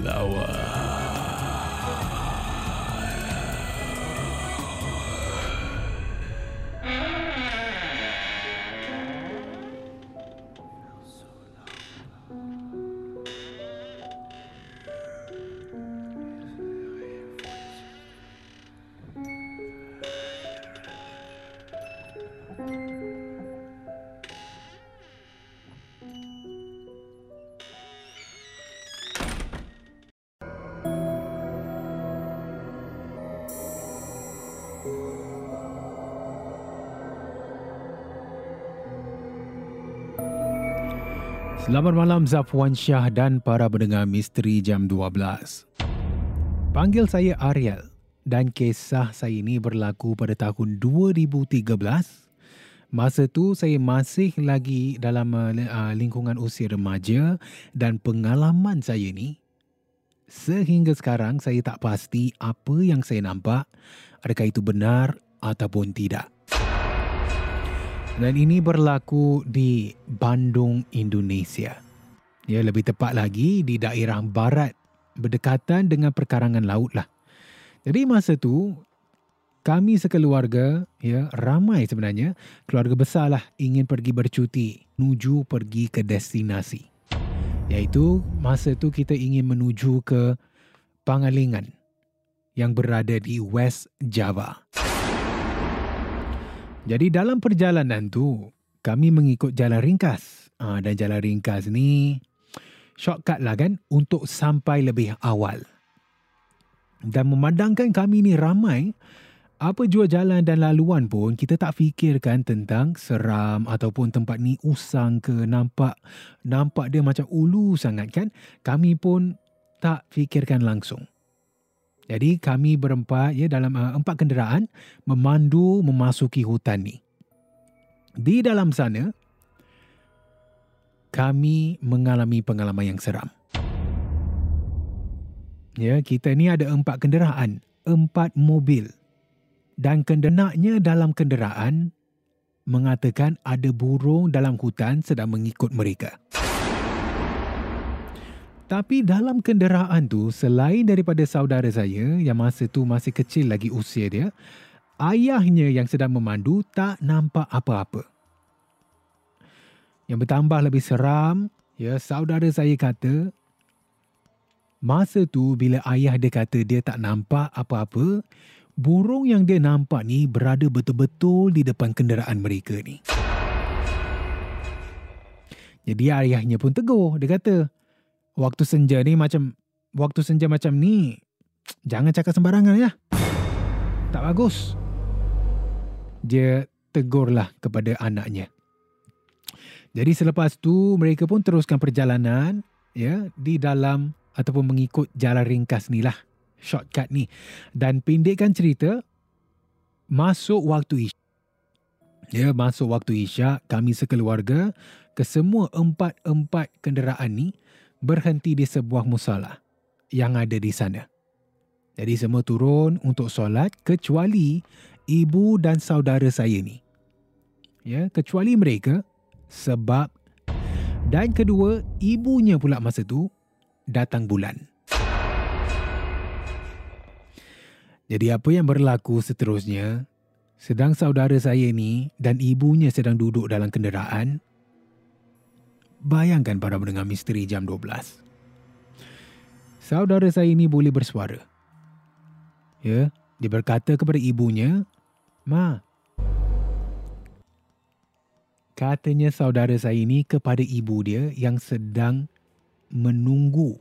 flower. Selamat malam Zafwan Shah dan para pendengar misteri jam 12. Panggil saya Ariel dan kisah saya ini berlaku pada tahun 2013. Masa tu saya masih lagi dalam uh, lingkungan usia remaja dan pengalaman saya ni sehingga sekarang saya tak pasti apa yang saya nampak adakah itu benar ataupun tidak. Dan ini berlaku di Bandung, Indonesia. Ya, lebih tepat lagi di daerah barat berdekatan dengan perkarangan laut lah. Jadi masa tu kami sekeluarga, ya, ramai sebenarnya, keluarga besar lah ingin pergi bercuti menuju pergi ke destinasi. Iaitu masa tu kita ingin menuju ke Pangalengan yang berada di West Java. Jadi dalam perjalanan tu, kami mengikut jalan ringkas. Ha, dan jalan ringkas ni shortcut lah kan untuk sampai lebih awal. Dan memandangkan kami ni ramai, apa jua jalan dan laluan pun kita tak fikirkan tentang seram ataupun tempat ni usang ke nampak nampak dia macam ulu sangat kan. Kami pun tak fikirkan langsung. Jadi kami berempat ya dalam uh, empat kenderaan memandu memasuki hutan ni. Di dalam sana kami mengalami pengalaman yang seram. Ya, kita ni ada empat kenderaan, empat mobil. Dan kendenaknya dalam kenderaan mengatakan ada burung dalam hutan sedang mengikut mereka. Tapi dalam kenderaan tu, selain daripada saudara saya yang masa tu masih kecil lagi usia dia, ayahnya yang sedang memandu tak nampak apa-apa. Yang bertambah lebih seram, ya saudara saya kata, masa tu bila ayah dia kata dia tak nampak apa-apa, burung yang dia nampak ni berada betul-betul di depan kenderaan mereka ni. Jadi ayahnya pun tegur, dia kata, waktu senja ni macam waktu senja macam ni jangan cakap sembarangan ya. Tak bagus. Dia tegurlah kepada anaknya. Jadi selepas tu mereka pun teruskan perjalanan ya di dalam ataupun mengikut jalan ringkas ni lah. Shortcut ni. Dan pendekkan cerita masuk waktu isyak. Ya, masuk waktu isyak, kami sekeluarga, kesemua empat-empat kenderaan ni berhenti di sebuah musalah yang ada di sana. Jadi semua turun untuk solat kecuali ibu dan saudara saya ni. Ya, kecuali mereka sebab dan kedua, ibunya pula masa tu datang bulan. Jadi apa yang berlaku seterusnya, sedang saudara saya ni dan ibunya sedang duduk dalam kenderaan, bayangkan para pendengar misteri jam 12. Saudara saya ini boleh bersuara. Ya, dia berkata kepada ibunya, "Ma, katanya saudara saya ini kepada ibu dia yang sedang menunggu.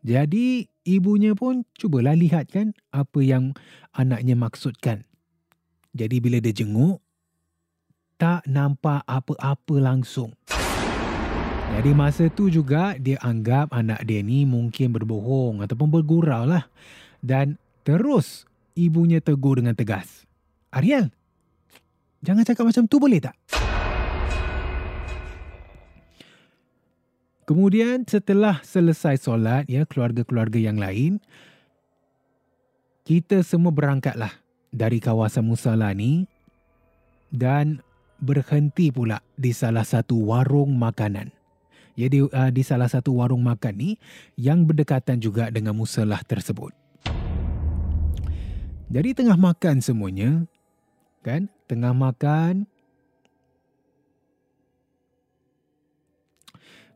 Jadi ibunya pun cubalah lihat kan apa yang anaknya maksudkan. Jadi bila dia jenguk, tak nampak apa-apa langsung. Jadi masa tu juga dia anggap anak dia ni mungkin berbohong ataupun bergurau lah. Dan terus ibunya tegur dengan tegas. Ariel, Jangan cakap macam tu boleh tak? Kemudian setelah selesai solat ya keluarga-keluarga yang lain kita semua berangkatlah dari kawasan musala ni dan berhenti pula di salah satu warung makanan. Jadi uh, di salah satu warung makan ni yang berdekatan juga dengan musalah tersebut. Jadi tengah makan semuanya kan tengah makan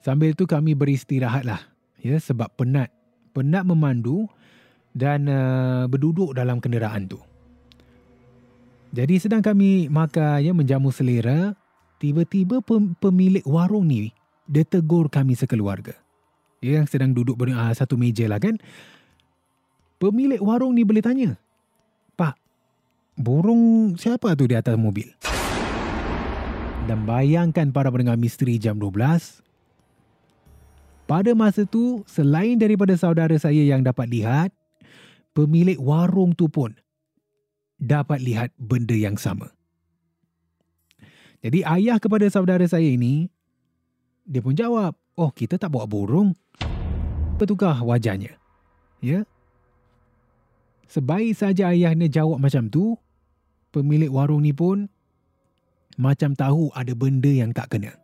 sambil tu kami beristirahat lah ya sebab penat penat memandu dan uh, berduduk dalam kenderaan tu jadi sedang kami makan ya menjamu selera tiba-tiba pemilik warung ni dia tegur kami sekeluarga ya, yang sedang duduk ber, uh, satu meja lah kan pemilik warung ni boleh tanya burung siapa tu di atas mobil? Dan bayangkan para pendengar misteri jam 12. Pada masa tu, selain daripada saudara saya yang dapat lihat, pemilik warung tu pun dapat lihat benda yang sama. Jadi ayah kepada saudara saya ini, dia pun jawab, oh kita tak bawa burung. Betulkah wajahnya? Ya, Sebaik saja ayahnya jawab macam tu, pemilik warung ni pun macam tahu ada benda yang tak kena.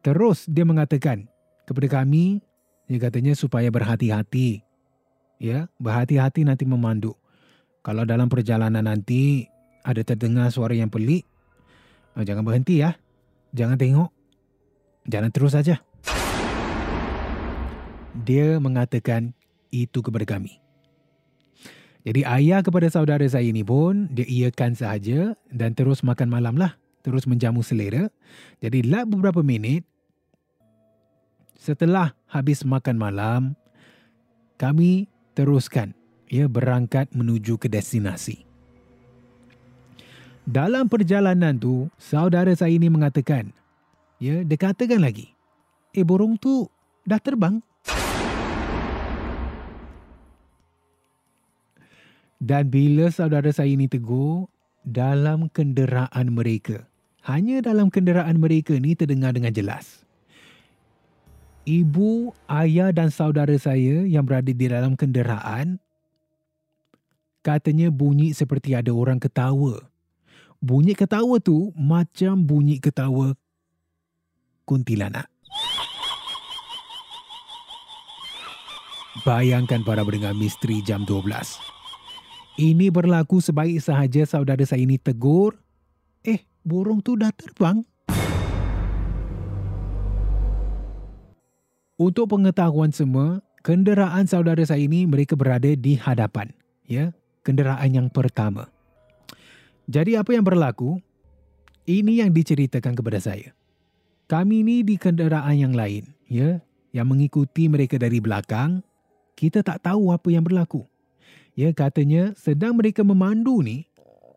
Terus dia mengatakan kepada kami, dia katanya supaya berhati-hati. Ya, berhati-hati nanti memandu. Kalau dalam perjalanan nanti ada terdengar suara yang pelik, eh, jangan berhenti ya. Jangan tengok. Jalan terus saja. Dia mengatakan itu kepada kami. Jadi ayah kepada saudara saya ini pun dia iakan sahaja dan terus makan malam lah. Terus menjamu selera. Jadi lah beberapa minit setelah habis makan malam, kami teruskan ya berangkat menuju ke destinasi. Dalam perjalanan tu, saudara saya ini mengatakan, ya, dia katakan lagi, eh burung tu dah terbang. Dan bila saudara saya ini tegur, dalam kenderaan mereka, hanya dalam kenderaan mereka ni terdengar dengan jelas. Ibu, ayah dan saudara saya yang berada di dalam kenderaan, katanya bunyi seperti ada orang ketawa. Bunyi ketawa tu macam bunyi ketawa kuntilanak. Bayangkan para pendengar misteri jam 12. Ini berlaku sebaik sahaja saudara saya ini tegur, eh burung tu dah terbang. Untuk pengetahuan semua, kenderaan saudara saya ini mereka berada di hadapan, ya, kenderaan yang pertama. Jadi apa yang berlaku? Ini yang diceritakan kepada saya. Kami ini di kenderaan yang lain, ya, yang mengikuti mereka dari belakang, kita tak tahu apa yang berlaku. Ya katanya sedang mereka memandu ni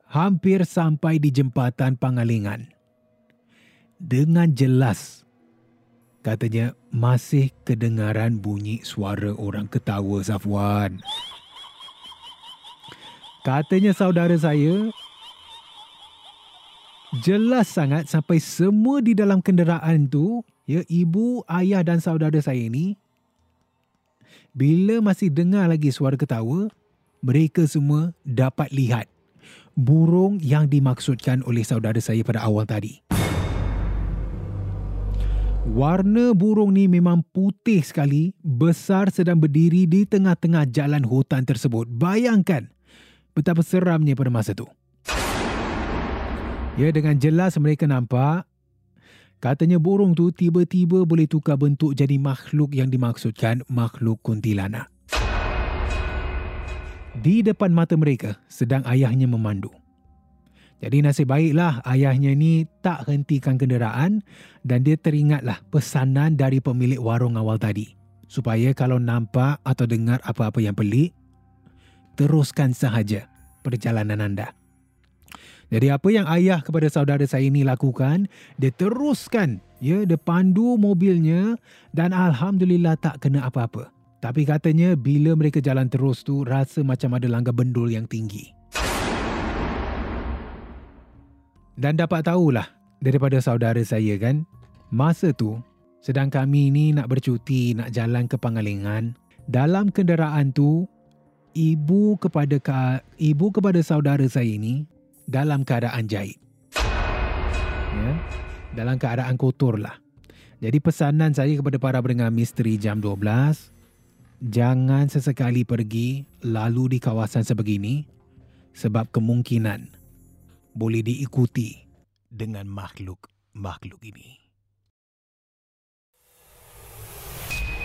hampir sampai di jembatan Pangalingan. Dengan jelas katanya masih kedengaran bunyi suara orang ketawa Safwan. Katanya saudara saya Jelas sangat sampai semua di dalam kenderaan tu, ya ibu, ayah dan saudara saya ni bila masih dengar lagi suara ketawa, mereka semua dapat lihat burung yang dimaksudkan oleh saudara saya pada awal tadi. Warna burung ni memang putih sekali, besar sedang berdiri di tengah-tengah jalan hutan tersebut. Bayangkan betapa seramnya pada masa tu. Ya, dengan jelas mereka nampak katanya burung tu tiba-tiba boleh tukar bentuk jadi makhluk yang dimaksudkan makhluk kuntilanak. Di depan mata mereka sedang ayahnya memandu. Jadi nasib baiklah ayahnya ni tak hentikan kenderaan dan dia teringatlah pesanan dari pemilik warung awal tadi. Supaya kalau nampak atau dengar apa-apa yang pelik, teruskan sahaja perjalanan anda. Jadi apa yang ayah kepada saudara saya ini lakukan, dia teruskan ya dia pandu mobilnya dan alhamdulillah tak kena apa-apa. Tapi katanya bila mereka jalan terus tu rasa macam ada langgar bendul yang tinggi. Dan dapat tahulah daripada saudara saya kan, masa tu sedang kami ni nak bercuti nak jalan ke Pangalengan, dalam kenderaan tu ibu kepada ibu kepada saudara saya ini dalam keadaan jahit. Ya, dalam keadaan kotor lah. Jadi pesanan saya kepada para pendengar misteri jam 12, jangan sesekali pergi lalu di kawasan sebegini sebab kemungkinan boleh diikuti dengan makhluk-makhluk ini.